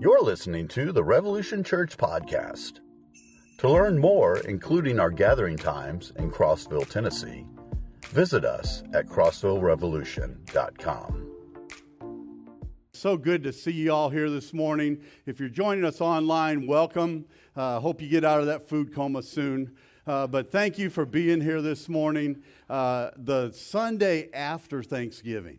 You're listening to the Revolution Church Podcast. To learn more, including our gathering times in Crossville, Tennessee, visit us at crossvillerevolution.com. So good to see you all here this morning. If you're joining us online, welcome. Uh, hope you get out of that food coma soon. Uh, but thank you for being here this morning, uh, the Sunday after Thanksgiving.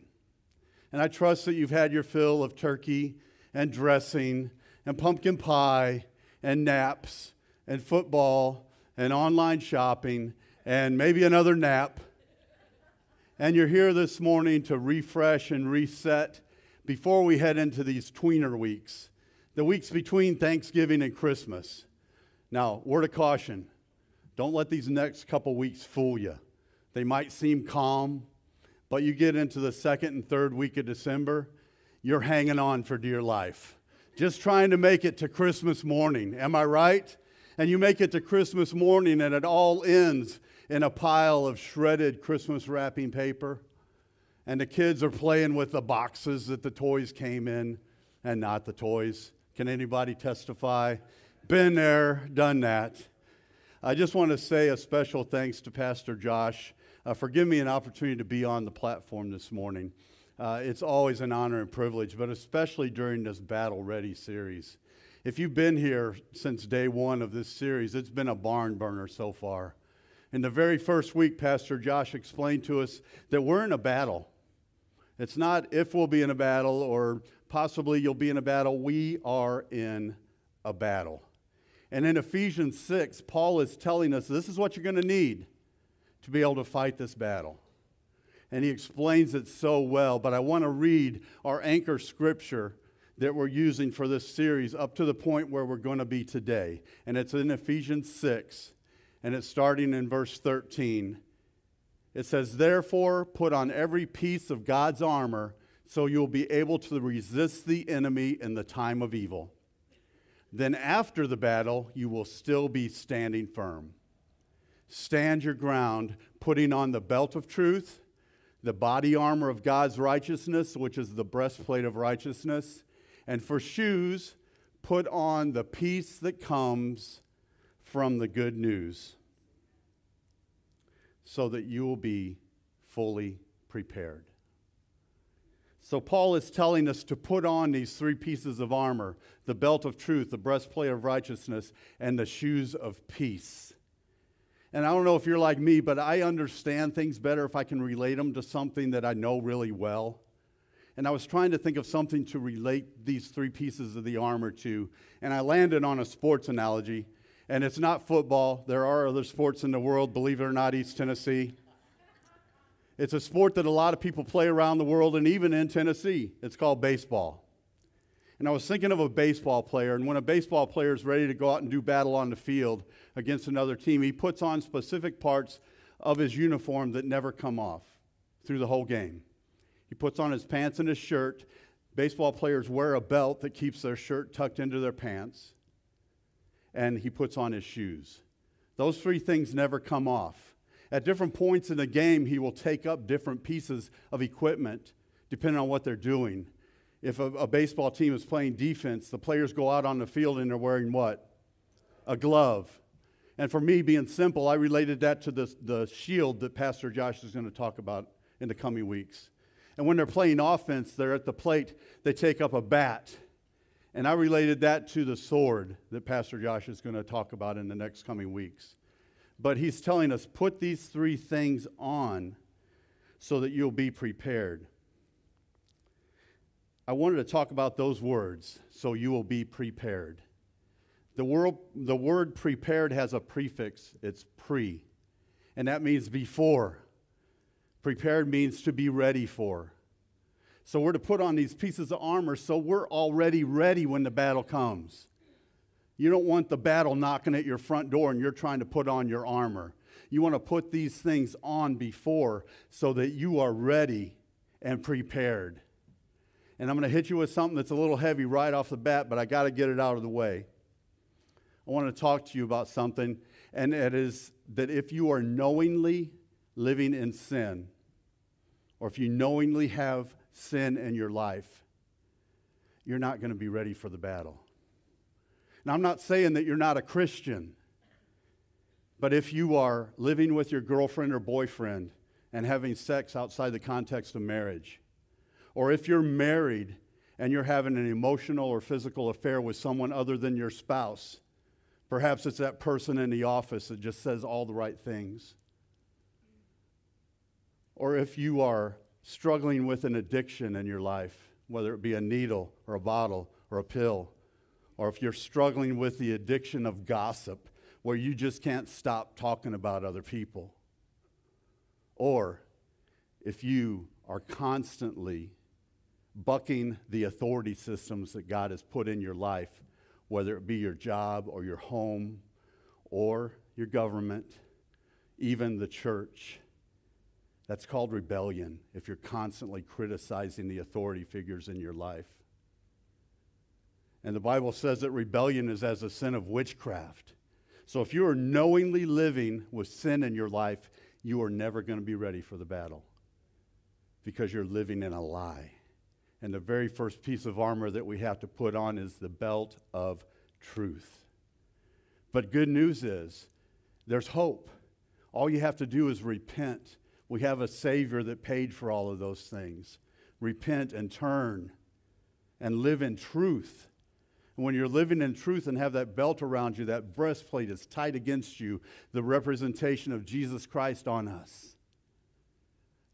And I trust that you've had your fill of turkey and dressing and pumpkin pie and naps and football and online shopping and maybe another nap. And you're here this morning to refresh and reset before we head into these tweener weeks, the weeks between Thanksgiving and Christmas. Now, word of caution don't let these next couple weeks fool you. They might seem calm, but you get into the second and third week of December, you're hanging on for dear life. Just trying to make it to Christmas morning. Am I right? And you make it to Christmas morning, and it all ends in a pile of shredded Christmas wrapping paper. And the kids are playing with the boxes that the toys came in and not the toys. Can anybody testify? Been there, done that. I just want to say a special thanks to Pastor Josh uh, for giving me an opportunity to be on the platform this morning. Uh, it's always an honor and privilege, but especially during this Battle Ready series. If you've been here since day one of this series, it's been a barn burner so far. In the very first week, Pastor Josh explained to us that we're in a battle. It's not if we'll be in a battle or possibly you'll be in a battle. We are in a battle. And in Ephesians 6, Paul is telling us this is what you're going to need to be able to fight this battle and he explains it so well. But I want to read our anchor scripture that we're using for this series up to the point where we're going to be today. And it's in Ephesians 6, and it's starting in verse 13. It says, Therefore, put on every piece of God's armor so you'll be able to resist the enemy in the time of evil. Then, after the battle, you will still be standing firm. Stand your ground, putting on the belt of truth the body armor of God's righteousness, which is the breastplate of righteousness, and for shoes, put on the peace that comes from the good news, so that you will be fully prepared. So, Paul is telling us to put on these three pieces of armor the belt of truth, the breastplate of righteousness, and the shoes of peace. And I don't know if you're like me, but I understand things better if I can relate them to something that I know really well. And I was trying to think of something to relate these three pieces of the armor to. And I landed on a sports analogy. And it's not football. There are other sports in the world, believe it or not, East Tennessee. It's a sport that a lot of people play around the world and even in Tennessee. It's called baseball. And I was thinking of a baseball player, and when a baseball player is ready to go out and do battle on the field against another team, he puts on specific parts of his uniform that never come off through the whole game. He puts on his pants and his shirt. Baseball players wear a belt that keeps their shirt tucked into their pants. And he puts on his shoes. Those three things never come off. At different points in the game, he will take up different pieces of equipment depending on what they're doing if a, a, baseball team is playing defense, the players go out on the field and they're wearing what? A glove. And for me, being simple, I related that to the, the shield that Pastor Josh is going to talk about in the coming weeks. And when they're playing offense, they're at the plate, they take up a bat. And I related that to the sword that Pastor Josh is going to talk about in the next coming weeks. But he's telling us put these three things on so that you'll be prepared. I wanted to talk about those words, so you will be prepared. The, word, the word prepared has a prefix, it's pre, and that means before. Prepared means to be ready for. So we're to put on these pieces of armor so we're already ready when the battle comes. You don't want the battle knocking at your front door and you're trying to put on your armor. You want to put these things on before so that you are ready and prepared and I'm going to hit you with something that's a little heavy right off the bat, but I got to get it out of the way. I want to talk to you about something, and it is that if you are knowingly living in sin, or if you knowingly have sin in your life, you're not going to be ready for the battle. Now, I'm not saying that you're not a Christian, but if you are living with your girlfriend or boyfriend and having sex outside the context of marriage, or if you're married and you're having an emotional or physical affair with someone other than your spouse, perhaps it's that person in the office that just says all the right things. Or if you are struggling with an addiction in your life, whether it be a needle or a bottle or a pill, or if you're struggling with the addiction of gossip, where you just can't stop talking about other people, or if you are constantly bucking the authority systems that God has put in your life, whether it be your job or your home or your government, even the church. That's called rebellion if you're constantly criticizing the authority figures in your life. And the Bible says that rebellion is as a sin of witchcraft. So if you are knowingly living with sin in your life, you are never going to be ready for the battle because you're living in a lie. And the very first piece of armor that we have to put on is the belt of truth. But good news is there's hope. All you have to do is repent. We have a Savior that paid for all of those things. Repent and turn and live in truth. And when you're living in truth and have that belt around you, that breastplate is tight against you, the representation of Jesus Christ on us.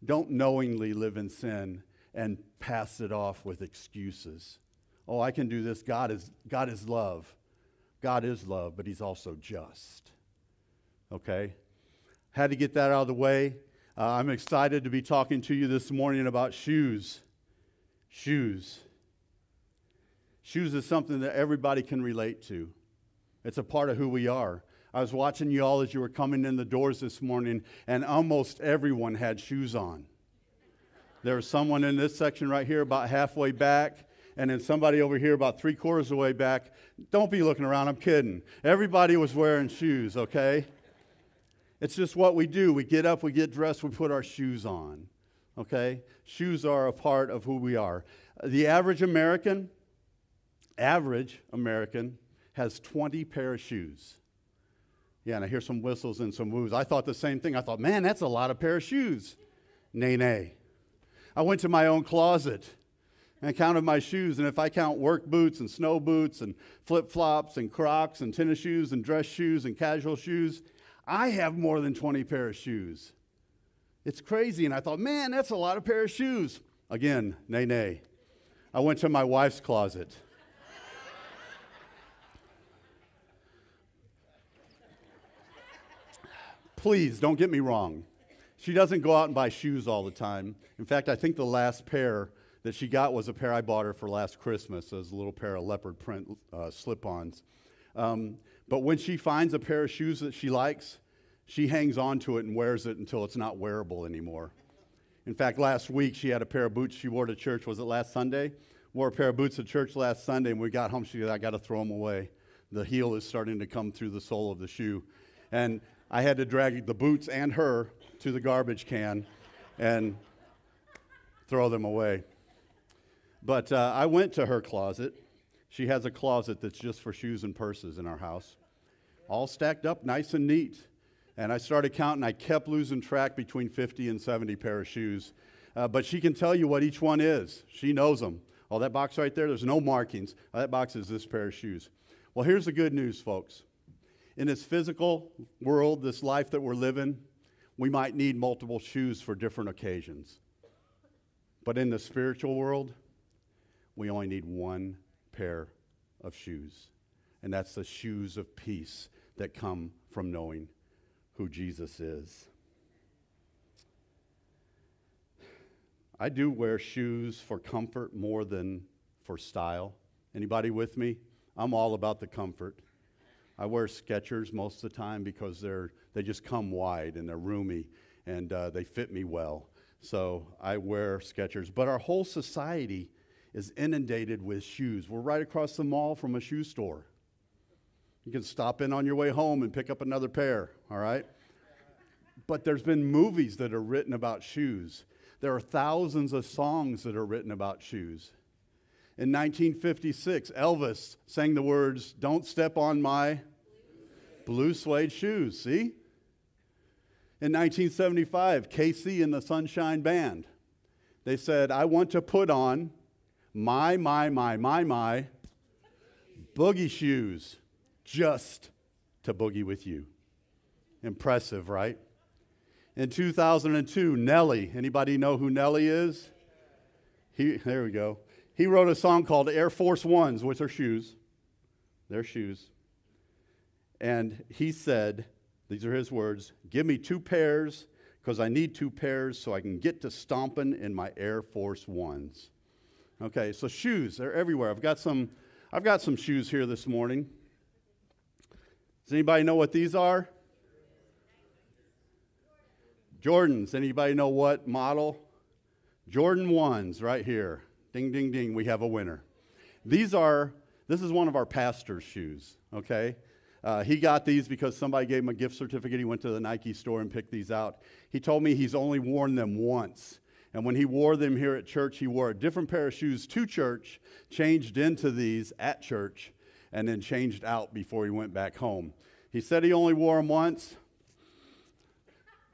Don't knowingly live in sin and pass it off with excuses. Oh, I can do this. God is, God is love. God is love, but He's also just. Okay? Had to get that out of the way. Uh, I'm excited to be talking to you this morning about shoes. Shoes. Shoes is something that everybody can relate to, it's a part of who we are. I was watching you all as you were coming in the doors this morning, and almost everyone had shoes on. There was someone in this section right here about halfway back, and then somebody over here about three quarters of the way back. Don't be looking around, I'm kidding. Everybody was wearing shoes, okay? It's just what we do. We get up, we get dressed, we put our shoes on, okay? Shoes are a part of who we are. The average American, average American, has 20 pair of shoes. Yeah, and I hear some whistles and some woos. I thought the same thing. I thought, man, that's a lot of pair of shoes. Nay, nay. I went to my own closet and counted my shoes. And if I count work boots and snow boots and flip flops and crocs and tennis shoes and dress shoes and casual shoes, I have more than 20 pair of shoes. It's crazy. And I thought, man, that's a lot of pair of shoes. Again, nay, nay. I went to my wife's closet. Please don't get me wrong. She doesn't go out and buy shoes all the time. In fact, I think the last pair that she got was a pair I bought her for last Christmas, as a little pair of leopard print uh, slip ons. Um, but when she finds a pair of shoes that she likes, she hangs on to it and wears it until it's not wearable anymore. In fact, last week she had a pair of boots she wore to church. Was it last Sunday? Wore a pair of boots to church last Sunday, and we got home. She said, I got to throw them away. The heel is starting to come through the sole of the shoe. And I had to drag the boots and her to the garbage can and throw them away. But uh, I went to her closet. She has a closet that's just for shoes and purses in our house, all stacked up nice and neat. And I started counting. I kept losing track between 50 and 70 pair of shoes. Uh, but she can tell you what each one is. She knows them. Oh, that box right there, there's no markings. Oh, that box is this pair of shoes. Well, here's the good news, folks. In this physical world, this life that we're living, we might need multiple shoes for different occasions. But in the spiritual world, we only need one pair of shoes. And that's the shoes of peace that come from knowing who Jesus is. I do wear shoes for comfort more than for style. Anybody with me? I'm all about the comfort. I wear Skechers most of the time because they're they just come wide and they're roomy and uh, they fit me well. So I wear Skechers. But our whole society is inundated with shoes. We're right across the mall from a shoe store. You can stop in on your way home and pick up another pair, all right? But there's been movies that are written about shoes. There are thousands of songs that are written about shoes. In 1956, Elvis sang the words, Don't step on my blue suede shoes. See? In 1975, KC and the Sunshine Band, they said, I want to put on my, my, my, my, my boogie shoes just to boogie with you. Impressive, right? In 2002, Nelly, anybody know who Nelly is? He, there we go. He wrote a song called Air Force Ones, which are shoes. They're shoes. And he said, these are his words Give me two pairs because I need two pairs so I can get to stomping in my Air Force Ones. Okay, so shoes, they're everywhere. I've got some, I've got some shoes here this morning. Does anybody know what these are? Jordans. Anybody know what model? Jordan 1s right here. Ding, ding, ding. We have a winner. These are, this is one of our pastor's shoes, okay? Uh, he got these because somebody gave him a gift certificate. He went to the Nike store and picked these out. He told me he's only worn them once. And when he wore them here at church, he wore a different pair of shoes to church, changed into these at church, and then changed out before he went back home. He said he only wore them once.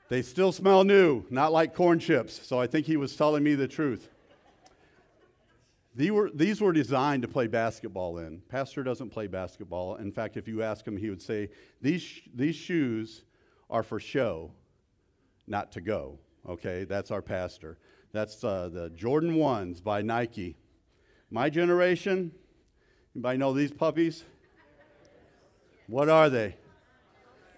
They still smell new, not like corn chips. So I think he was telling me the truth. These were, these were designed to play basketball in. Pastor doesn't play basketball. In fact, if you ask him, he would say, These, these shoes are for show, not to go. Okay, that's our pastor. That's uh, the Jordan 1s by Nike. My generation, anybody know these puppies? What are they?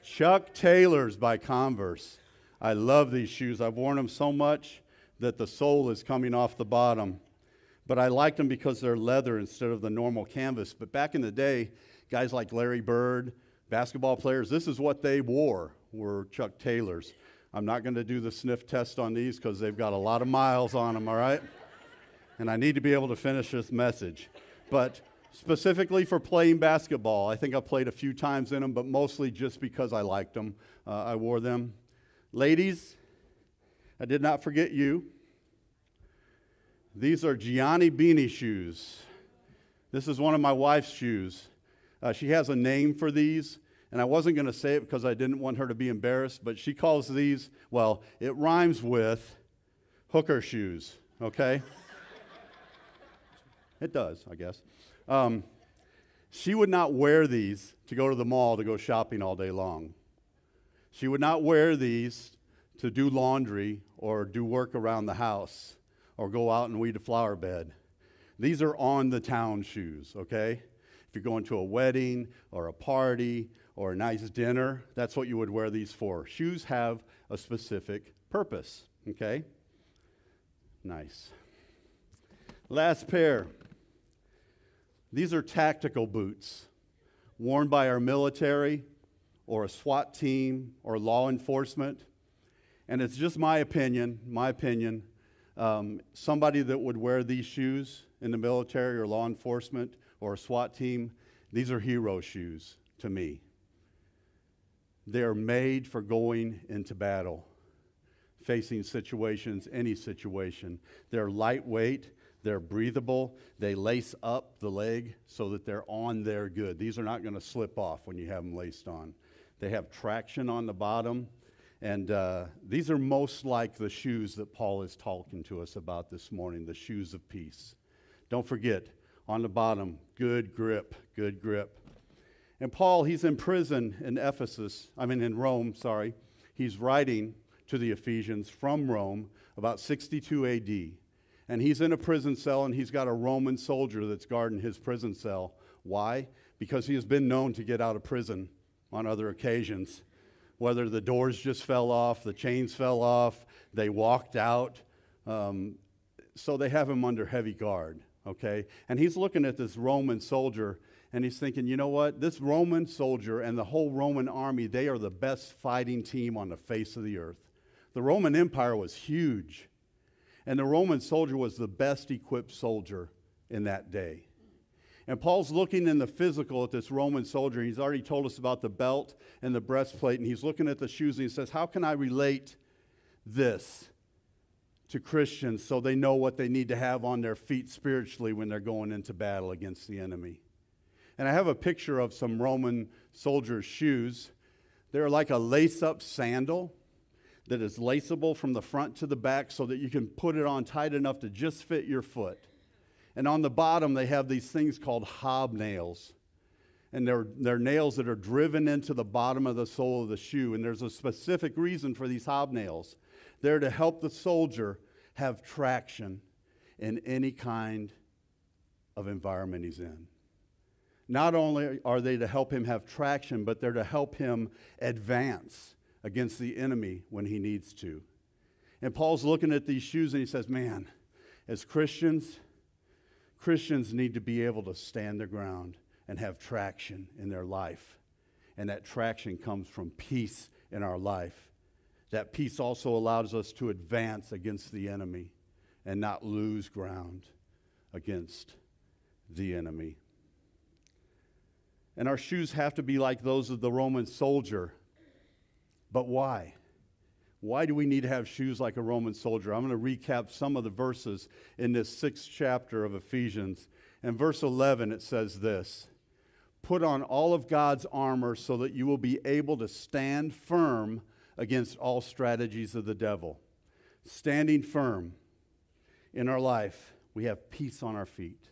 Chuck Taylors by Converse. I love these shoes. I've worn them so much that the sole is coming off the bottom. But I like them because they're leather instead of the normal canvas. But back in the day, guys like Larry Bird, basketball players, this is what they wore, were Chuck Taylors. I'm not going to do the sniff test on these because they've got a lot of miles on them, all right? And I need to be able to finish this message. But specifically for playing basketball, I think I played a few times in them, but mostly just because I liked them. Uh, I wore them. Ladies, I did not forget you. These are Gianni Bini shoes. This is one of my wife's shoes. Uh, she has a name for these, and I wasn't going to say it because I didn't want her to be embarrassed, but she calls these, well, it rhymes with hooker shoes, okay? it does, I guess. Um, she would not wear these to go to the mall to go shopping all day long. She would not wear these to do laundry or do work around the house or go out and weed a flower bed. These are on the town shoes, okay? If you're going to a wedding or a party or a nice dinner, that's what you would wear these for. Shoes have a specific purpose, okay? Nice. Last pair. These are tactical boots worn by our military or a SWAT team or law enforcement. And it's just my opinion, my opinion. Um, somebody that would wear these shoes in the military or law enforcement or a SWAT team, these are hero shoes to me. They're made for going into battle, facing situations, any situation. They're lightweight, they're breathable, they lace up the leg so that they're on there good. These are not going to slip off when you have them laced on. They have traction on the bottom. And uh, these are most like the shoes that Paul is talking to us about this morning the shoes of peace. Don't forget, on the bottom, good grip, good grip. And Paul, he's in prison in Ephesus, I mean in Rome, sorry. He's writing to the Ephesians from Rome about 62 AD. And he's in a prison cell and he's got a Roman soldier that's guarding his prison cell. Why? Because he has been known to get out of prison on other occasions. Whether the doors just fell off, the chains fell off, they walked out. Um, so they have him under heavy guard, okay? And he's looking at this Roman soldier and he's thinking, you know what? This Roman soldier and the whole Roman army, they are the best fighting team on the face of the earth. The Roman Empire was huge, and the Roman soldier was the best equipped soldier in that day. And Paul's looking in the physical at this Roman soldier. He's already told us about the belt and the breastplate, and he's looking at the shoes and he says, How can I relate this to Christians so they know what they need to have on their feet spiritually when they're going into battle against the enemy. And I have a picture of some Roman soldiers' shoes. They're like a lace up sandal that is laceable from the front to the back so that you can put it on tight enough to just fit your foot. And on the bottom, they have these things called hobnails. And they're, they're nails that are driven into the bottom of the sole of the shoe. And there's a specific reason for these hobnails. They're to help the soldier have traction in any kind of environment he's in. Not only are they to help him have traction, but they're to help him advance against the enemy when he needs to. And Paul's looking at these shoes and he says, Man, as Christians, Christians need to be able to stand their ground and have traction in their life. And that traction comes from peace in our life. That peace also allows us to advance against the enemy and not lose ground against the enemy. And our shoes have to be like those of the Roman soldier but why? Why do we need to have shoes like a Roman soldier? I'm going to recap some of the verses in this sixth chapter of Ephesians. In verse 11, it says this Put on all of God's armor so that you will be able to stand firm against all strategies of the devil. Standing firm in our life, we have peace on our feet,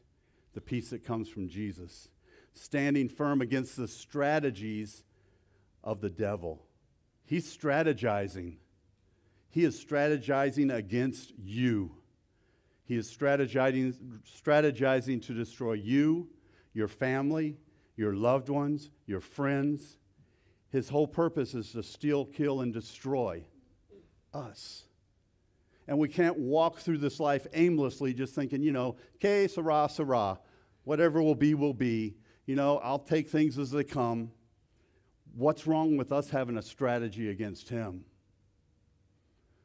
the peace that comes from Jesus. Standing firm against the strategies of the devil. He's strategizing. He is strategizing against you. He is strategizing, strategizing to destroy you, your family, your loved ones, your friends. His whole purpose is to steal, kill, and destroy us. And we can't walk through this life aimlessly just thinking, you know, que sera, sera. Whatever will be, will be. You know, I'll take things as they come. What's wrong with us having a strategy against him?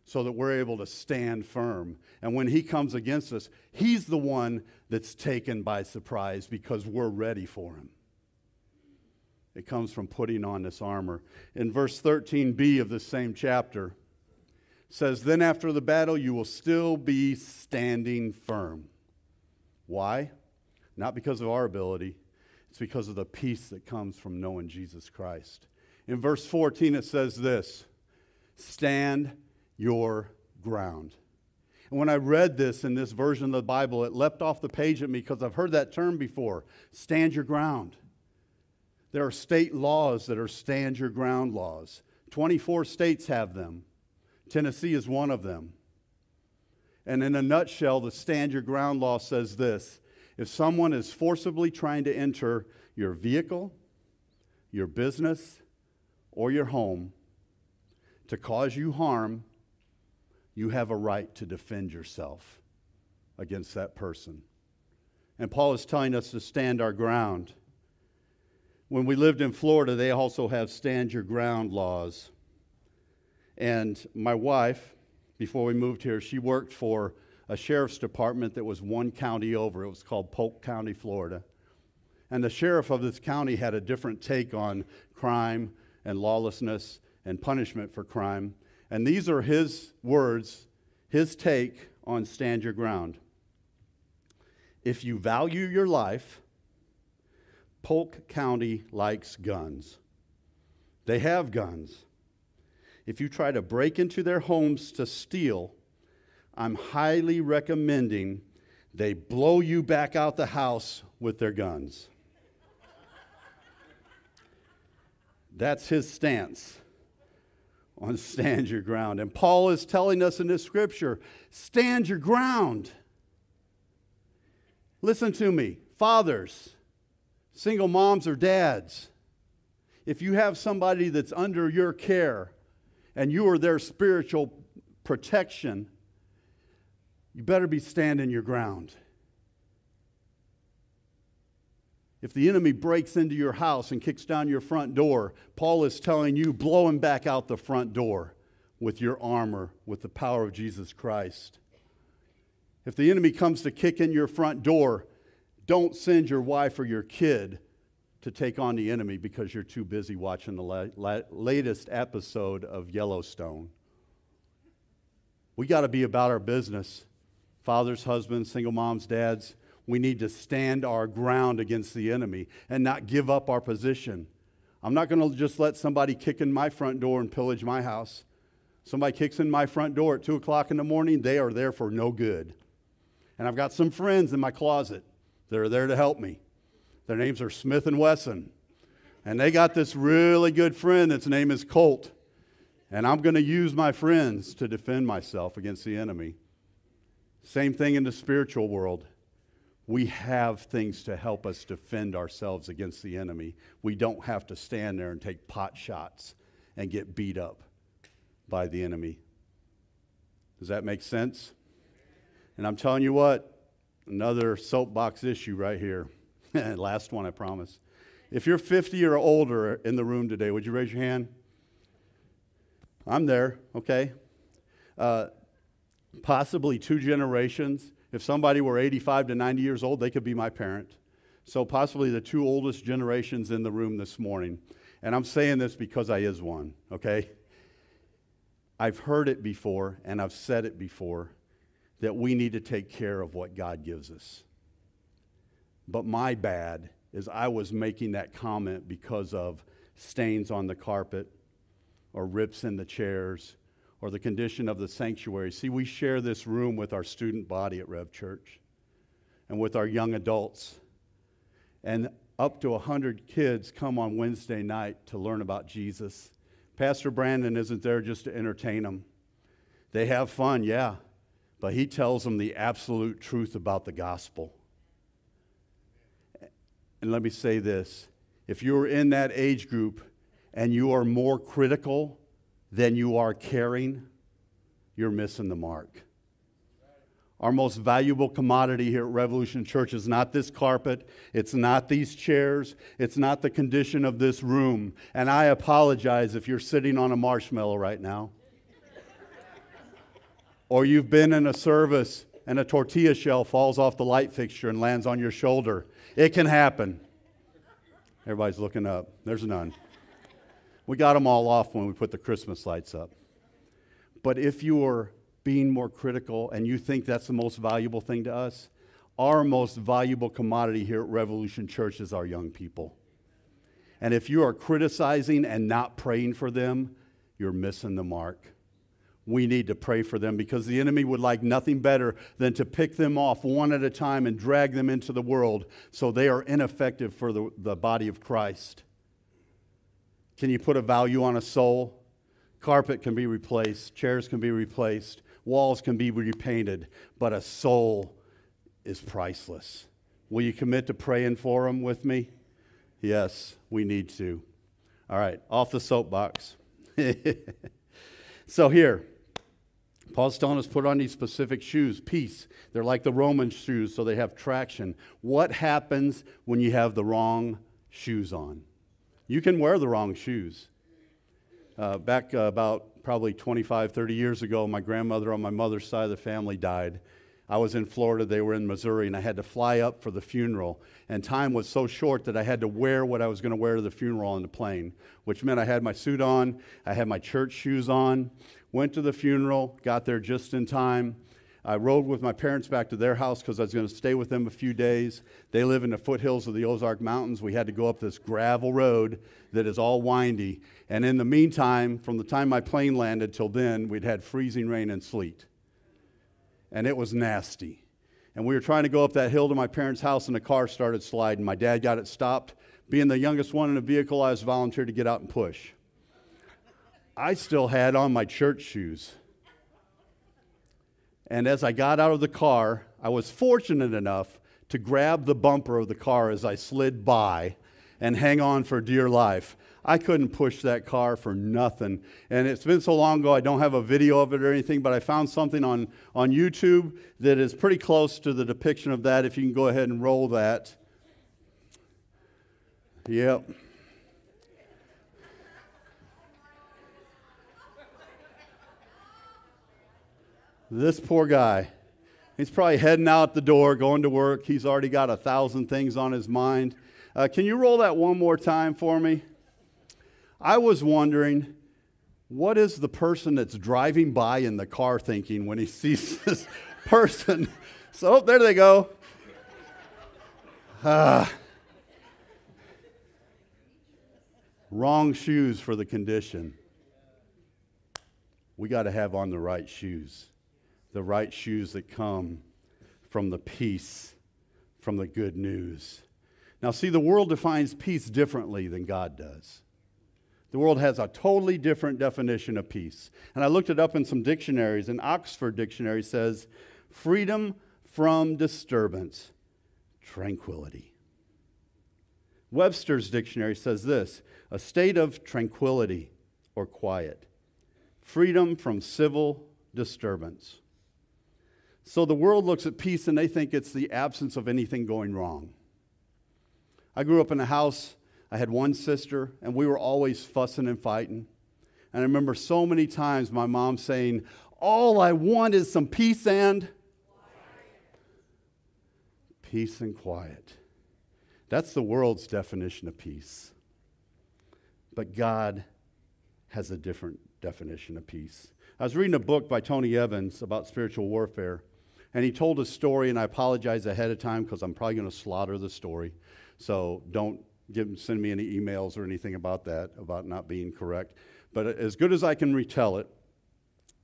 So that we're able to stand firm. And when he comes against us, he's the one that's taken by surprise because we're ready for him. It comes from putting on this armor. In verse 13b of the same chapter, says, Then after the battle, you will still be standing firm. Why? Not because of our ability, it's because of the peace that comes from knowing Jesus Christ. In verse 14, it says this Stand your ground. And when I read this in this version of the Bible, it leapt off the page at me because I've heard that term before stand your ground. There are state laws that are stand your ground laws. 24 states have them, Tennessee is one of them. And in a nutshell, the stand your ground law says this if someone is forcibly trying to enter your vehicle, your business, or your home to cause you harm, you have a right to defend yourself against that person. And Paul is telling us to stand our ground. When we lived in Florida, they also have stand your ground laws. And my wife, before we moved here, she worked for a sheriff's department that was one county over. It was called Polk County, Florida. And the sheriff of this county had a different take on crime and lawlessness and punishment for crime. And these are his words, his take on stand your ground. If you value your life, Polk County likes guns. They have guns. If you try to break into their homes to steal, I'm highly recommending they blow you back out the house with their guns. That's his stance on stand your ground. And Paul is telling us in this scripture stand your ground. Listen to me, fathers, single moms, or dads. If you have somebody that's under your care and you are their spiritual protection, you better be standing your ground. If the enemy breaks into your house and kicks down your front door, Paul is telling you, blow him back out the front door with your armor, with the power of Jesus Christ. If the enemy comes to kick in your front door, don't send your wife or your kid to take on the enemy because you're too busy watching the la- la- latest episode of Yellowstone. We got to be about our business. Fathers, husbands, single moms, dads, we need to stand our ground against the enemy and not give up our position. I'm not going to just let somebody kick in my front door and pillage my house. Somebody kicks in my front door at 2 o'clock in the morning, they are there for no good. And I've got some friends in my closet that are there to help me. Their names are Smith and Wesson. And they got this really good friend that's name is Colt. And I'm going to use my friends to defend myself against the enemy. Same thing in the spiritual world. We have things to help us defend ourselves against the enemy. We don't have to stand there and take pot shots and get beat up by the enemy. Does that make sense? And I'm telling you what, another soapbox issue right here. Last one, I promise. If you're 50 or older in the room today, would you raise your hand? I'm there, okay? Uh, possibly two generations. If somebody were 85 to 90 years old, they could be my parent. So, possibly the two oldest generations in the room this morning. And I'm saying this because I is one, okay? I've heard it before and I've said it before that we need to take care of what God gives us. But my bad is I was making that comment because of stains on the carpet or rips in the chairs or the condition of the sanctuary. See, we share this room with our student body at Rev Church and with our young adults. And up to 100 kids come on Wednesday night to learn about Jesus. Pastor Brandon isn't there just to entertain them. They have fun, yeah, but he tells them the absolute truth about the gospel. And let me say this if you're in that age group and you are more critical than you are caring, you're missing the mark. Our most valuable commodity here at Revolution Church is not this carpet, it's not these chairs, it's not the condition of this room. And I apologize if you're sitting on a marshmallow right now. or you've been in a service and a tortilla shell falls off the light fixture and lands on your shoulder. It can happen. Everybody's looking up. There's none. We got them all off when we put the Christmas lights up. But if you are being more critical and you think that's the most valuable thing to us, our most valuable commodity here at Revolution Church is our young people. And if you are criticizing and not praying for them, you're missing the mark. We need to pray for them because the enemy would like nothing better than to pick them off one at a time and drag them into the world so they are ineffective for the, the body of Christ. Can you put a value on a soul? Carpet can be replaced, chairs can be replaced, walls can be repainted, but a soul is priceless. Will you commit to praying for them with me? Yes, we need to. All right, off the soapbox. so, here, Paul's telling us put on these specific shoes, peace. They're like the Roman shoes, so they have traction. What happens when you have the wrong shoes on? You can wear the wrong shoes. Uh, back uh, about probably 25, 30 years ago, my grandmother on my mother's side of the family died. I was in Florida, they were in Missouri, and I had to fly up for the funeral. And time was so short that I had to wear what I was going to wear to the funeral on the plane, which meant I had my suit on, I had my church shoes on, went to the funeral, got there just in time. I rode with my parents back to their house because I was going to stay with them a few days. They live in the foothills of the Ozark Mountains. We had to go up this gravel road that is all windy. And in the meantime, from the time my plane landed till then, we'd had freezing rain and sleet. And it was nasty. And we were trying to go up that hill to my parents' house, and the car started sliding. My dad got it stopped. Being the youngest one in the vehicle, I was volunteered to get out and push. I still had on my church shoes. And as I got out of the car, I was fortunate enough to grab the bumper of the car as I slid by and hang on for dear life. I couldn't push that car for nothing. And it's been so long ago, I don't have a video of it or anything, but I found something on, on YouTube that is pretty close to the depiction of that. If you can go ahead and roll that. Yep. This poor guy. He's probably heading out the door, going to work. He's already got a thousand things on his mind. Uh, can you roll that one more time for me? I was wondering What is the person that's driving by in the car thinking when he sees this person? So, oh, there they go. Ah. Wrong shoes for the condition. We got to have on the right shoes, the right shoes that come from the peace, from the good news. Now, see, the world defines peace differently than God does. The world has a totally different definition of peace. And I looked it up in some dictionaries, An Oxford Dictionary says freedom from disturbance, tranquility. Webster's dictionary says this a state of tranquility or quiet, freedom from civil disturbance. So the world looks at peace and they think it's the absence of anything going wrong. I grew up in a house, I had one sister, and we were always fussing and fighting. And I remember so many times my mom saying, All I want is some peace and peace and quiet. That's the world's definition of peace. But God has a different definition of peace. I was reading a book by Tony Evans about spiritual warfare, and he told a story, and I apologize ahead of time because I'm probably going to slaughter the story. So don't give, send me any emails or anything about that, about not being correct. But as good as I can retell it,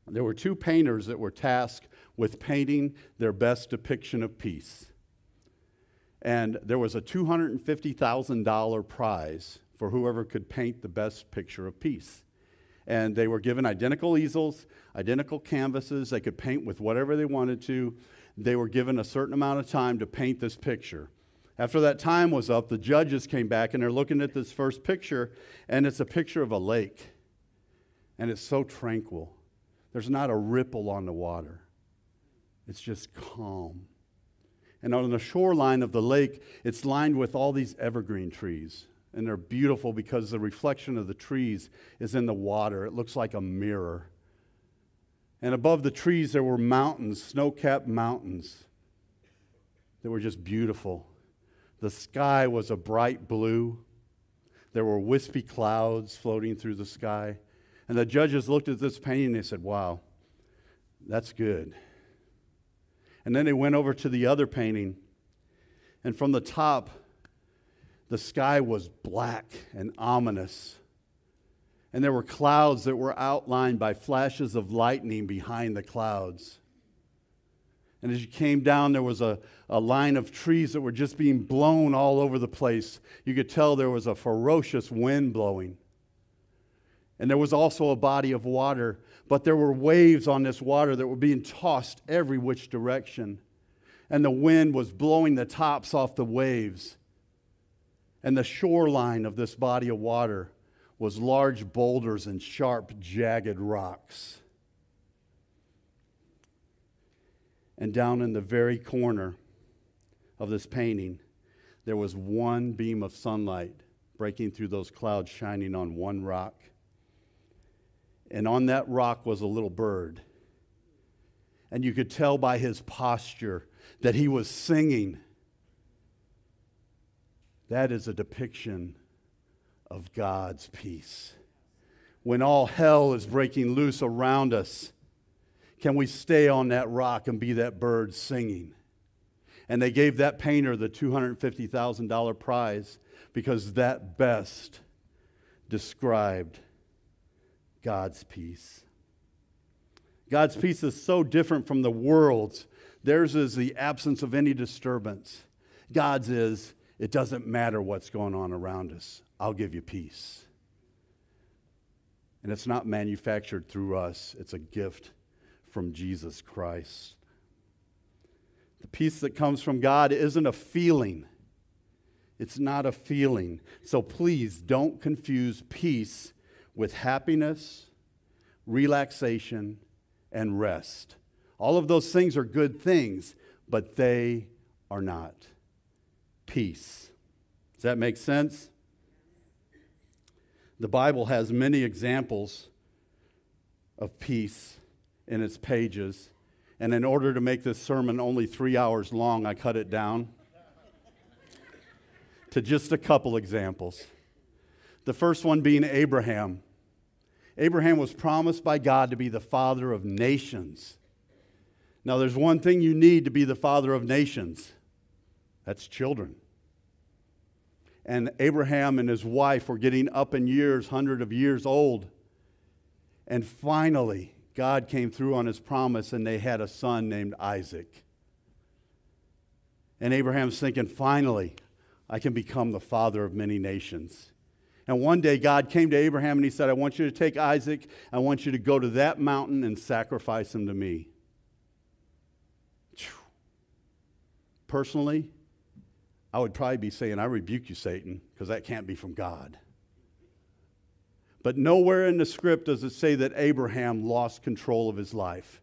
there were two painters that were tasked with painting their best depiction of peace and there was a $250,000 prize for whoever could paint the best picture of peace. And they were given identical easels, identical canvases. They could paint with whatever they wanted to. They were given a certain amount of time to paint this picture. After that time was up, the judges came back and they're looking at this first picture, and it's a picture of a lake. And it's so tranquil. There's not a ripple on the water, it's just calm. And on the shoreline of the lake, it's lined with all these evergreen trees. And they're beautiful because the reflection of the trees is in the water. It looks like a mirror. And above the trees, there were mountains, snow capped mountains that were just beautiful. The sky was a bright blue. There were wispy clouds floating through the sky. And the judges looked at this painting and they said, Wow, that's good. And then they went over to the other painting, and from the top, the sky was black and ominous. And there were clouds that were outlined by flashes of lightning behind the clouds. And as you came down, there was a, a line of trees that were just being blown all over the place. You could tell there was a ferocious wind blowing. And there was also a body of water but there were waves on this water that were being tossed every which direction. And the wind was blowing the tops off the waves. And the shoreline of this body of water was large boulders and sharp, jagged rocks. And down in the very corner of this painting, there was one beam of sunlight breaking through those clouds, shining on one rock and on that rock was a little bird. And you could tell by his posture that he was singing. That is a depiction of God's peace. When all hell is breaking loose around us, can we stay on that rock and be that bird singing? And they gave that painter the $250,000 prize because that best described God's peace. God's peace is so different from the world's. Theirs is the absence of any disturbance. God's is, it doesn't matter what's going on around us, I'll give you peace. And it's not manufactured through us, it's a gift from Jesus Christ. The peace that comes from God isn't a feeling. It's not a feeling. So please don't confuse peace with happiness, relaxation, and rest. All of those things are good things, but they are not peace. Does that make sense? The Bible has many examples of peace in its pages. And in order to make this sermon only three hours long, I cut it down to just a couple examples. The first one being Abraham. Abraham was promised by God to be the father of nations. Now, there's one thing you need to be the father of nations that's children. And Abraham and his wife were getting up in years, hundred of years old. And finally, God came through on his promise, and they had a son named Isaac. And Abraham's thinking, finally, I can become the father of many nations. And one day, God came to Abraham and he said, I want you to take Isaac, I want you to go to that mountain and sacrifice him to me. Personally, I would probably be saying, I rebuke you, Satan, because that can't be from God. But nowhere in the script does it say that Abraham lost control of his life.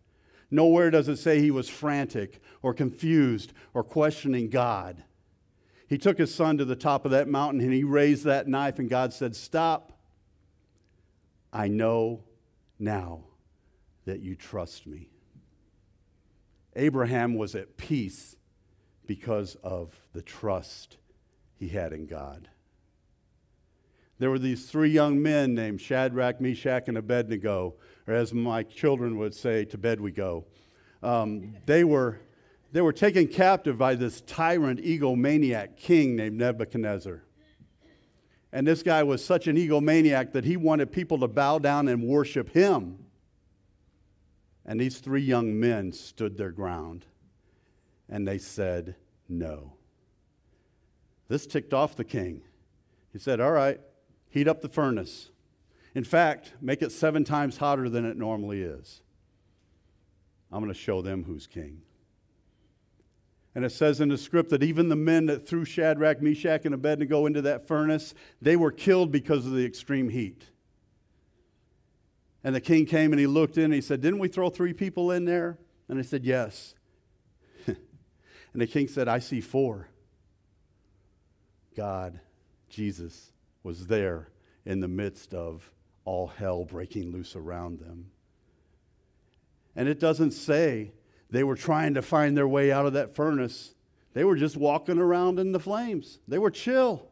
Nowhere does it say he was frantic or confused or questioning God. He took his son to the top of that mountain and he raised that knife, and God said, Stop. I know now that you trust me. Abraham was at peace because of the trust he had in God. There were these three young men named Shadrach, Meshach, and Abednego, or as my children would say, to bed we go. Um, they, were, they were taken captive by this tyrant, egomaniac king named Nebuchadnezzar. And this guy was such an egomaniac that he wanted people to bow down and worship him. And these three young men stood their ground and they said, No. This ticked off the king. He said, All right, heat up the furnace. In fact, make it seven times hotter than it normally is. I'm going to show them who's king. And it says in the script that even the men that threw Shadrach, Meshach, and Abednego into that furnace, they were killed because of the extreme heat. And the king came and he looked in and he said, Didn't we throw three people in there? And they said, Yes. And the king said, I see four. God, Jesus, was there in the midst of all hell breaking loose around them. And it doesn't say they were trying to find their way out of that furnace. They were just walking around in the flames. They were chill.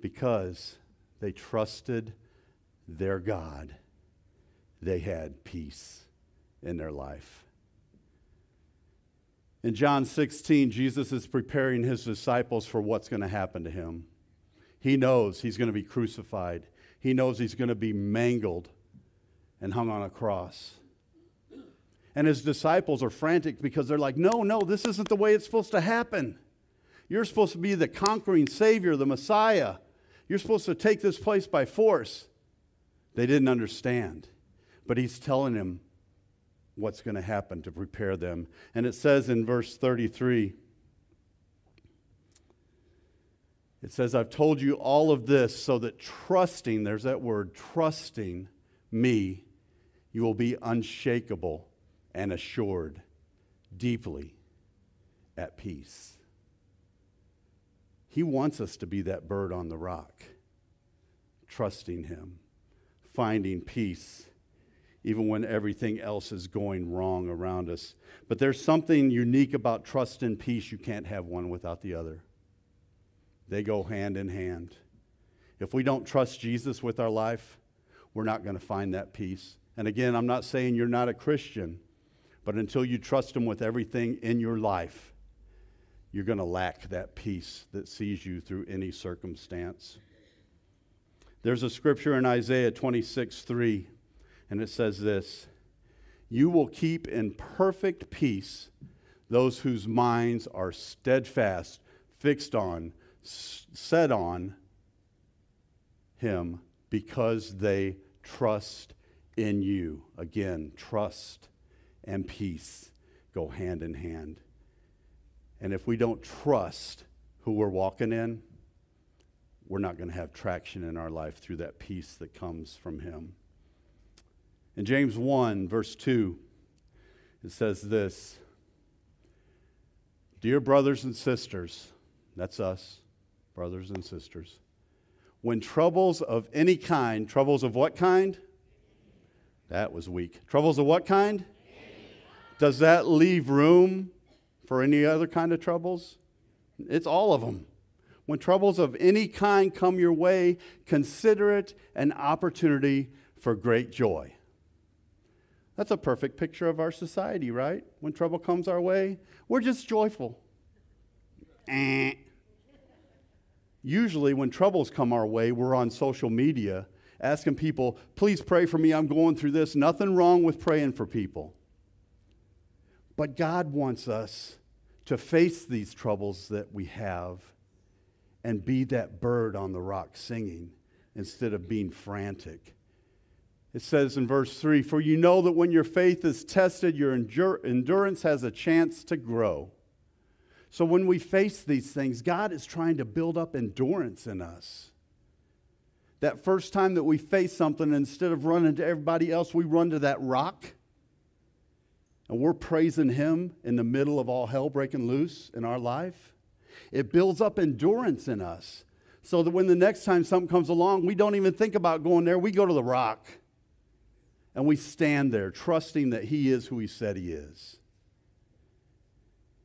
Because they trusted their God, they had peace in their life. In John 16, Jesus is preparing his disciples for what's going to happen to him. He knows he's going to be crucified, he knows he's going to be mangled and hung on a cross. And his disciples are frantic because they're like, no, no, this isn't the way it's supposed to happen. You're supposed to be the conquering Savior, the Messiah. You're supposed to take this place by force. They didn't understand. But he's telling them what's going to happen to prepare them. And it says in verse 33 it says, I've told you all of this so that trusting, there's that word, trusting me, you will be unshakable and assured, deeply at peace. He wants us to be that bird on the rock, trusting Him, finding peace, even when everything else is going wrong around us. But there's something unique about trust and peace. You can't have one without the other, they go hand in hand. If we don't trust Jesus with our life, we're not going to find that peace. And again, I'm not saying you're not a Christian, but until you trust Him with everything in your life, you're going to lack that peace that sees you through any circumstance. There's a scripture in Isaiah 26 3, and it says this You will keep in perfect peace those whose minds are steadfast, fixed on, set on Him because they trust in you. Again, trust and peace go hand in hand. And if we don't trust who we're walking in, we're not going to have traction in our life through that peace that comes from Him. In James 1, verse 2, it says this Dear brothers and sisters, that's us, brothers and sisters when troubles of any kind, troubles of what kind? That was weak. Troubles of what kind? Does that leave room for any other kind of troubles? It's all of them. When troubles of any kind come your way, consider it an opportunity for great joy. That's a perfect picture of our society, right? When trouble comes our way, we're just joyful. Eh. Usually, when troubles come our way, we're on social media asking people, please pray for me, I'm going through this. Nothing wrong with praying for people. But God wants us to face these troubles that we have and be that bird on the rock singing instead of being frantic. It says in verse 3 For you know that when your faith is tested, your endurance has a chance to grow. So when we face these things, God is trying to build up endurance in us. That first time that we face something, instead of running to everybody else, we run to that rock and we're praising Him in the middle of all hell breaking loose in our life. It builds up endurance in us so that when the next time something comes along, we don't even think about going there. We go to the rock and we stand there trusting that He is who He said He is.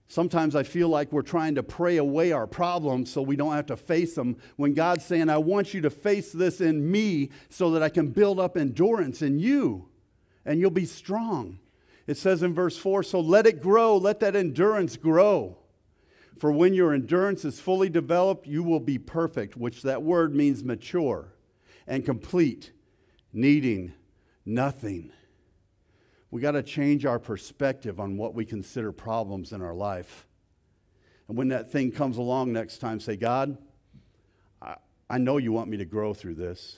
Sometimes I feel like we're trying to pray away our problems so we don't have to face them when God's saying, I want you to face this in me so that I can build up endurance in you and you'll be strong. It says in verse 4 So let it grow, let that endurance grow. For when your endurance is fully developed, you will be perfect, which that word means mature and complete, needing nothing. We got to change our perspective on what we consider problems in our life. And when that thing comes along next time, say, God, I, I know you want me to grow through this.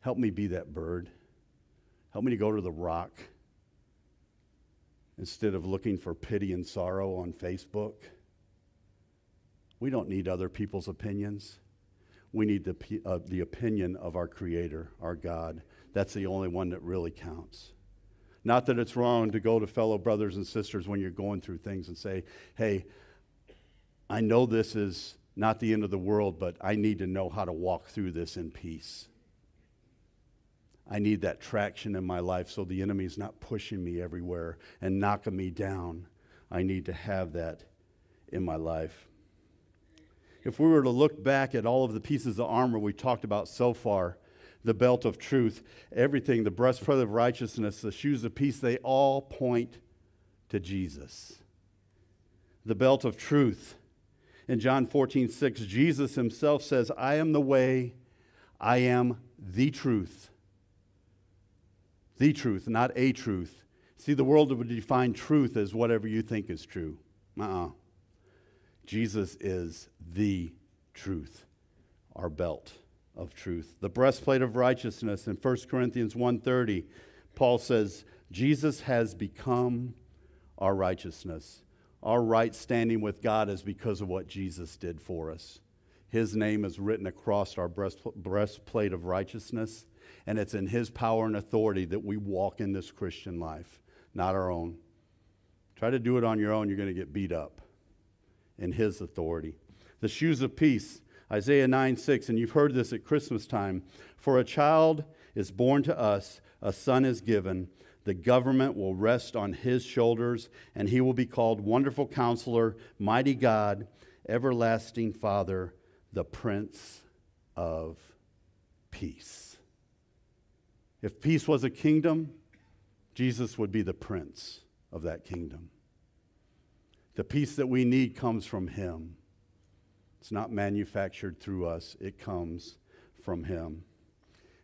Help me be that bird. Help me to go to the rock instead of looking for pity and sorrow on Facebook. We don't need other people's opinions. We need the, uh, the opinion of our Creator, our God. That's the only one that really counts. Not that it's wrong to go to fellow brothers and sisters when you're going through things and say, hey, I know this is not the end of the world, but I need to know how to walk through this in peace. I need that traction in my life so the enemy's not pushing me everywhere and knocking me down. I need to have that in my life. If we were to look back at all of the pieces of armor we talked about so far, the belt of truth, everything, the breastplate of righteousness, the shoes of peace, they all point to Jesus. The belt of truth. In John 14, 6, Jesus himself says, I am the way, I am the truth. The truth, not a truth. See, the world would define truth as whatever you think is true. Uh uh-uh. uh Jesus is the truth, our belt of truth. The breastplate of righteousness in 1 Corinthians 1:30, Paul says, Jesus has become our righteousness. Our right standing with God is because of what Jesus did for us. His name is written across our breastplate of righteousness, and it's in His power and authority that we walk in this Christian life, not our own. Try to do it on your own, you're going to get beat up in his authority. The shoes of peace, Isaiah 9 6, and you've heard this at Christmas time. For a child is born to us, a son is given. The government will rest on his shoulders, and he will be called Wonderful Counselor, Mighty God, Everlasting Father, the Prince of Peace. If peace was a kingdom, Jesus would be the prince of that kingdom. The peace that we need comes from Him. It's not manufactured through us, it comes from Him.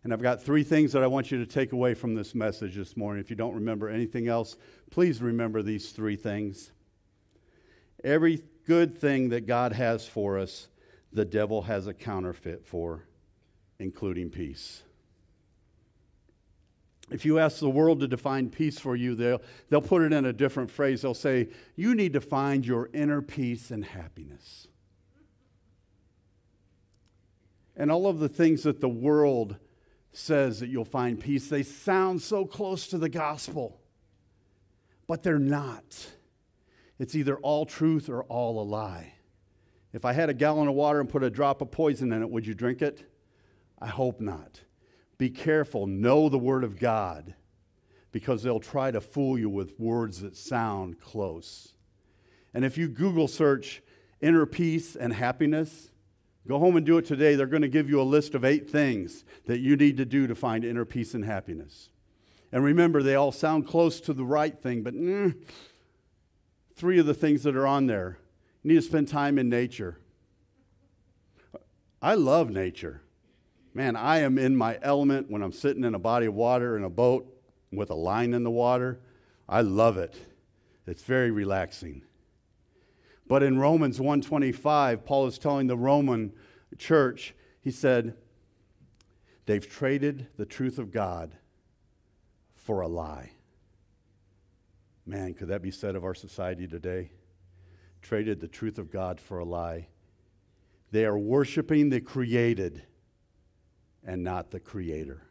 And I've got three things that I want you to take away from this message this morning. If you don't remember anything else, please remember these three things. Every good thing that God has for us, the devil has a counterfeit for, including peace. If you ask the world to define peace for you, they'll, they'll put it in a different phrase. They'll say, You need to find your inner peace and happiness. And all of the things that the world says that you'll find peace, they sound so close to the gospel, but they're not. It's either all truth or all a lie. If I had a gallon of water and put a drop of poison in it, would you drink it? I hope not. Be careful, know the Word of God, because they'll try to fool you with words that sound close. And if you Google search inner peace and happiness? Go home and do it today. They're going to give you a list of eight things that you need to do to find inner peace and happiness. And remember, they all sound close to the right thing, but mm, three of the things that are on there you need to spend time in nature. I love nature. Man, I am in my element when I'm sitting in a body of water in a boat with a line in the water. I love it. It's very relaxing. But in Romans 125, Paul is telling the Roman church, he said, they've traded the truth of God for a lie. Man, could that be said of our society today? Traded the truth of God for a lie. They are worshiping the created and not the creator.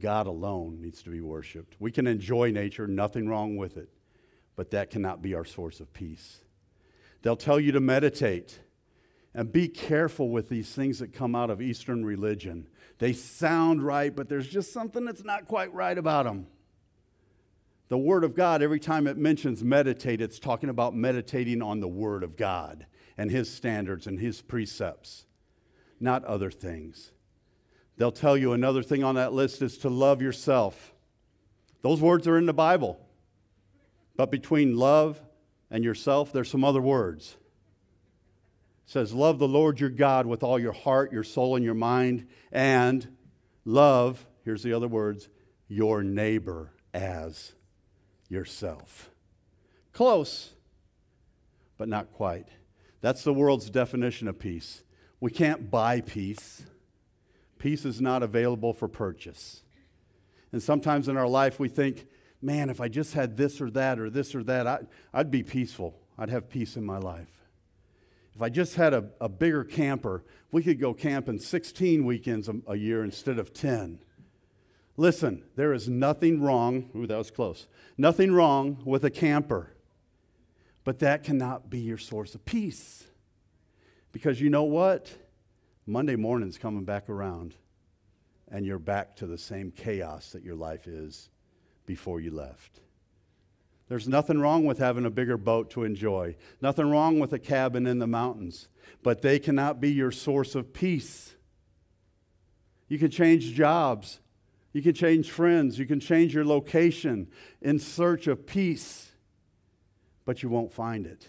God alone needs to be worshiped. We can enjoy nature, nothing wrong with it, but that cannot be our source of peace. They'll tell you to meditate and be careful with these things that come out of Eastern religion. They sound right, but there's just something that's not quite right about them. The Word of God, every time it mentions meditate, it's talking about meditating on the Word of God and His standards and His precepts, not other things. They'll tell you another thing on that list is to love yourself. Those words are in the Bible. But between love and yourself, there's some other words. It says, Love the Lord your God with all your heart, your soul, and your mind, and love, here's the other words, your neighbor as yourself. Close, but not quite. That's the world's definition of peace. We can't buy peace. Peace is not available for purchase. And sometimes in our life we think, man, if I just had this or that or this or that, I, would be peaceful. I'd have peace in my life. If I just had a, a bigger camper, we could go camping 16 weekends a, a year instead of 10. Listen, there is nothing wrong, ooh, that was close, nothing wrong with a camper, but that cannot be your source of peace. Because you know what? Monday morning's coming back around, and you're back to the same chaos that your life is before you left. There's nothing wrong with having a bigger boat to enjoy, nothing wrong with a cabin in the mountains, but they cannot be your source of peace. You can change jobs, you can change friends, you can change your location in search of peace, but you won't find it.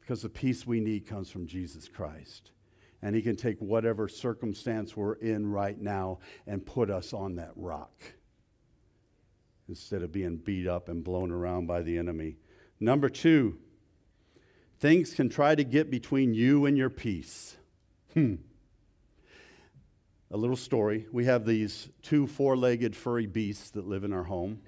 Because the peace we need comes from Jesus Christ. And He can take whatever circumstance we're in right now and put us on that rock instead of being beat up and blown around by the enemy. Number two, things can try to get between you and your peace. Hmm. A little story. We have these two four legged furry beasts that live in our home.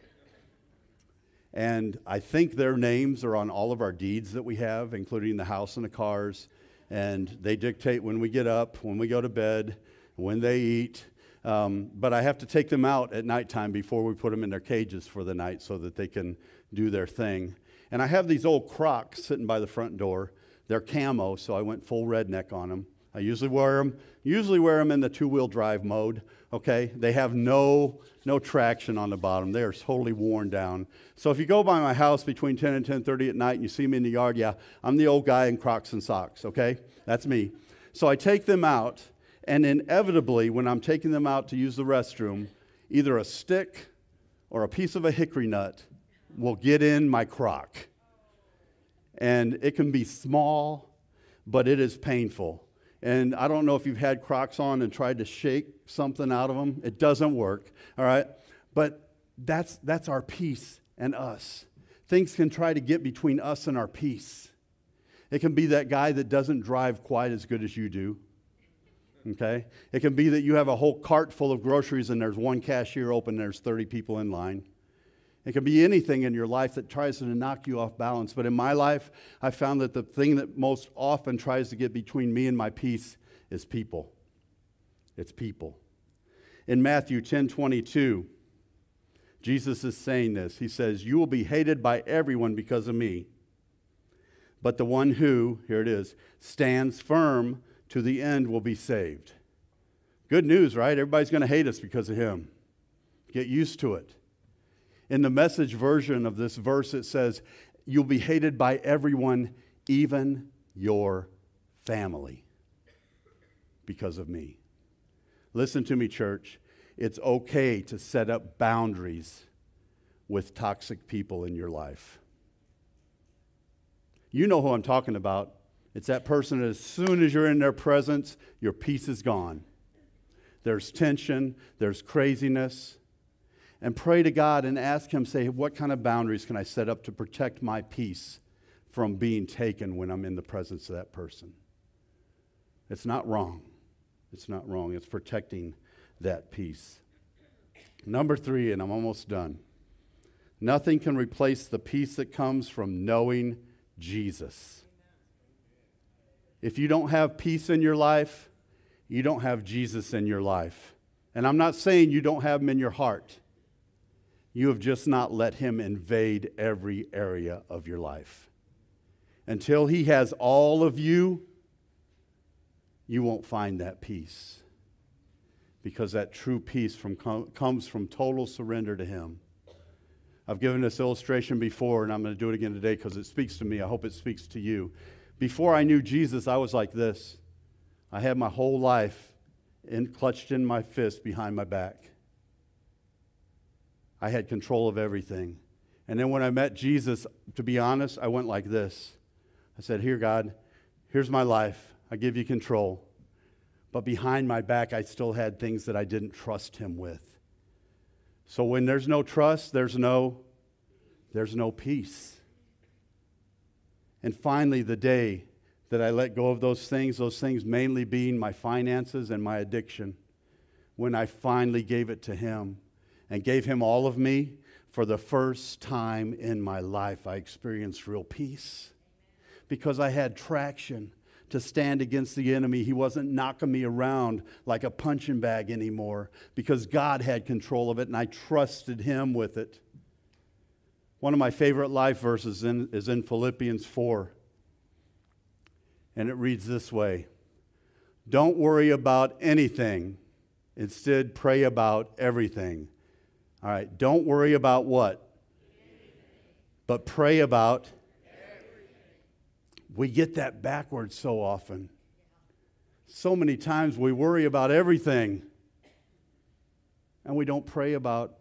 And I think their names are on all of our deeds that we have, including the house and the cars and they dictate when we get up, when we go to bed, when they eat. Um, but I have to take them out at nighttime before we put them in their cages for the night so that they can do their thing. And I have these old Crocs sitting by the front door. They're camo, so I went full redneck on them. I usually wear them, usually wear them in the two-wheel drive mode. Okay, they have no no traction on the bottom. They are totally worn down. So if you go by my house between 10 and 10:30 at night and you see me in the yard, yeah, I'm the old guy in Crocs and socks. Okay, that's me. So I take them out, and inevitably, when I'm taking them out to use the restroom, either a stick or a piece of a hickory nut will get in my Croc. And it can be small, but it is painful. And I don't know if you've had Crocs on and tried to shake something out of them. It doesn't work, all right? But that's, that's our peace and us. Things can try to get between us and our peace. It can be that guy that doesn't drive quite as good as you do. Okay? It can be that you have a whole cart full of groceries and there's one cashier open and there's 30 people in line. It can be anything in your life that tries to knock you off balance. But in my life, I found that the thing that most often tries to get between me and my peace is people. It's people. In Matthew 10 22, Jesus is saying this. He says, You will be hated by everyone because of me. But the one who, here it is, stands firm to the end will be saved. Good news, right? Everybody's going to hate us because of him. Get used to it. In the message version of this verse, it says, You'll be hated by everyone even your family, because of me. Listen to me, church. It's okay to set up boundaries with toxic people in your life. You know who I'm talking about. It's that person as soon as you're in their presence, your peace is gone. There's tension, there's craziness. And pray to God and ask Him, say, what kind of boundaries can I set up to protect my peace from being taken when I'm in the presence of that person? It's not wrong. It's not wrong. It's protecting that peace. Number three, and I'm almost done. Nothing can replace the peace that comes from knowing Jesus. If you don't have peace in your life, you don't have Jesus in your life. And I'm not saying you don't have him in your heart. You have just not let him invade every area of your life. Until he has all of you, you won't find that peace. Because that true peace from, comes from total surrender to him. I've given this illustration before, and I'm going to do it again today because it speaks to me. I hope it speaks to you. Before I knew Jesus, I was like this. I had my whole life in, clutched in my fist behind my back. I had control of everything. And then when I met Jesus, to be honest, I went like this. I said, Here, God, here's my life. I give you control. But behind my back, I still had things that I didn't trust Him with. So when there's no trust, there's no there's no peace. And finally the day that I let go of those things, those things mainly being my finances and my addiction, when I finally gave it to him and gave him all of me, for the first time in my life I experienced real peace because I had traction to stand against the enemy. He wasn't knocking me around like a punching bag anymore because God had control of it and I trusted Him with it. One of my favorite life verses in, is in Philippians 4. And it reads this way Don't worry about anything, instead, pray about everything. All right, don't worry about what? But pray about we get that backwards so often. So many times we worry about everything and we don't pray about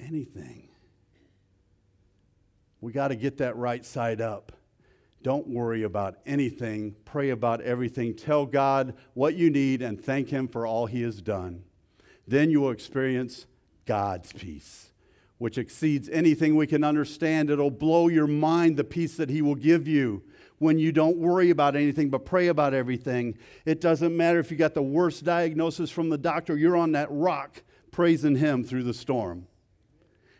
anything. We got to get that right side up. Don't worry about anything. Pray about everything. Tell God what you need and thank Him for all He has done. Then you will experience God's peace, which exceeds anything we can understand. It'll blow your mind, the peace that He will give you when you don't worry about anything but pray about everything. It doesn't matter if you got the worst diagnosis from the doctor, you're on that rock praising Him through the storm.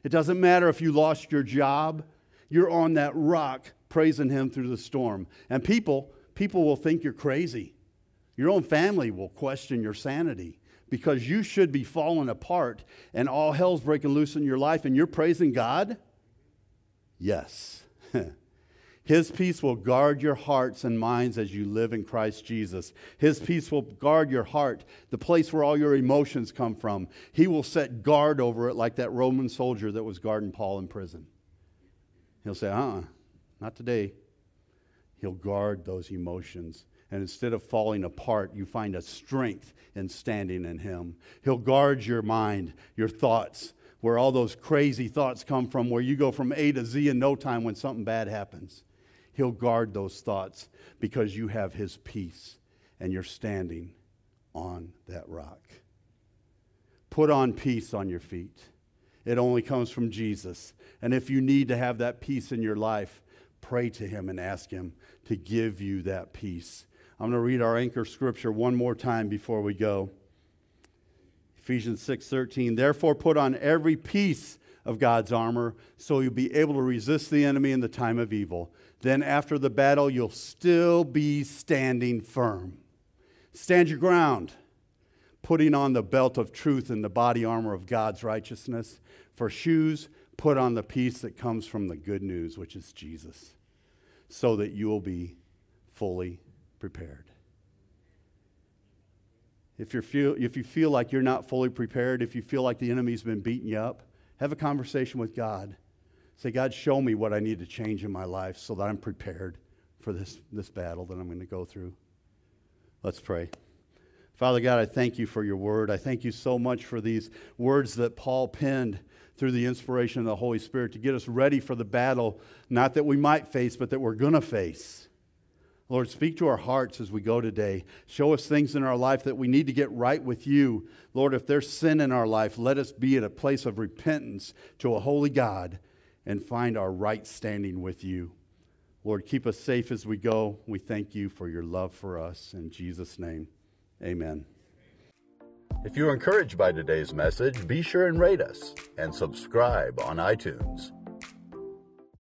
It doesn't matter if you lost your job, you're on that rock praising Him through the storm. And people, people will think you're crazy. Your own family will question your sanity because you should be falling apart and all hell's breaking loose in your life and you're praising God? Yes. His peace will guard your hearts and minds as you live in Christ Jesus. His peace will guard your heart, the place where all your emotions come from. He will set guard over it like that Roman soldier that was guarding Paul in prison. He'll say, uh uh-uh, not today. He'll guard those emotions. And instead of falling apart, you find a strength in standing in Him. He'll guard your mind, your thoughts, where all those crazy thoughts come from, where you go from A to Z in no time when something bad happens. He'll guard those thoughts because you have His peace and you're standing on that rock. Put on peace on your feet. It only comes from Jesus. And if you need to have that peace in your life, pray to Him and ask Him to give you that peace. I'm going to read our anchor scripture one more time before we go. Ephesians 6:13 Therefore put on every piece of God's armor so you'll be able to resist the enemy in the time of evil then after the battle, you'll still be standing firm. Stand your ground, putting on the belt of truth and the body armor of God's righteousness. For shoes, put on the peace that comes from the good news, which is Jesus, so that you will be fully prepared. If, you feel, if you feel like you're not fully prepared, if you feel like the enemy's been beating you up, have a conversation with God Say, God, show me what I need to change in my life so that I'm prepared for this, this battle that I'm going to go through. Let's pray. Father God, I thank you for your word. I thank you so much for these words that Paul penned through the inspiration of the Holy Spirit to get us ready for the battle, not that we might face, but that we're going to face. Lord, speak to our hearts as we go today. Show us things in our life that we need to get right with you. Lord, if there's sin in our life, let us be at a place of repentance to a holy God and find our right standing with you. Lord, keep us safe as we go. We thank you for your love for us. In Jesus' name. Amen. If you are encouraged by today's message, be sure and rate us and subscribe on iTunes.